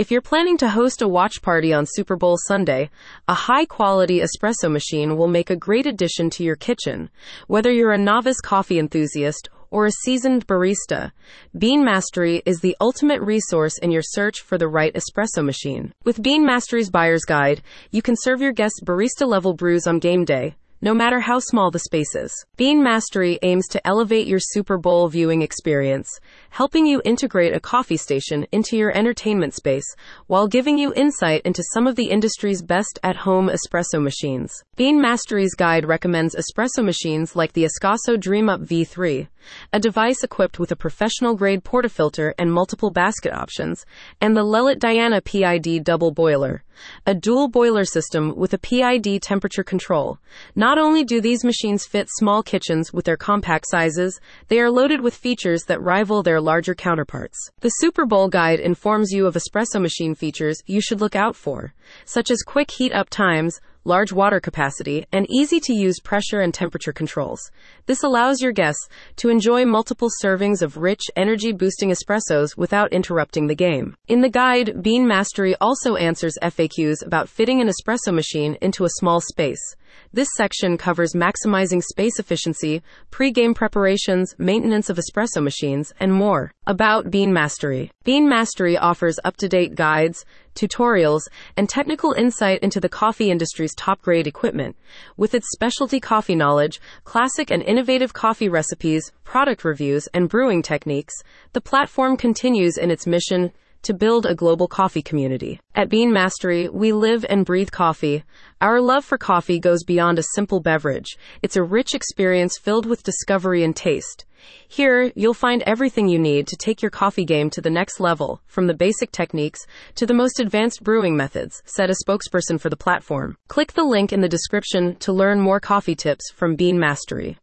If you're planning to host a watch party on Super Bowl Sunday, a high quality espresso machine will make a great addition to your kitchen. Whether you're a novice coffee enthusiast or a seasoned barista, Bean Mastery is the ultimate resource in your search for the right espresso machine. With Bean Mastery's buyer's guide, you can serve your guests barista level brews on game day no matter how small the space is. Bean Mastery aims to elevate your Super Bowl viewing experience, helping you integrate a coffee station into your entertainment space while giving you insight into some of the industry's best at home espresso machines. Bean Mastery's guide recommends espresso machines like the Ascaso Dream UP V3, a device equipped with a professional grade portafilter and multiple basket options, and the Lelit Diana PID double boiler, a dual boiler system with a PID temperature control. Not only do these machines fit small kitchens with their compact sizes, they are loaded with features that rival their larger counterparts. The Super Bowl guide informs you of espresso machine features you should look out for, such as quick heat up times, large water capacity, and easy to use pressure and temperature controls. This allows your guests to enjoy multiple servings of rich, energy boosting espressos without interrupting the game. In the guide, Bean Mastery also answers FAQs about fitting an espresso machine into a small space. This section covers maximizing space efficiency, pre-game preparations, maintenance of espresso machines, and more. About Bean Mastery. Bean Mastery offers up-to-date guides, tutorials, and technical insight into the coffee industry's top-grade equipment. With its specialty coffee knowledge, classic and innovative coffee recipes, product reviews, and brewing techniques, the platform continues in its mission to build a global coffee community. At Bean Mastery, we live and breathe coffee. Our love for coffee goes beyond a simple beverage. It's a rich experience filled with discovery and taste. Here, you'll find everything you need to take your coffee game to the next level, from the basic techniques to the most advanced brewing methods, said a spokesperson for the platform. Click the link in the description to learn more coffee tips from Bean Mastery.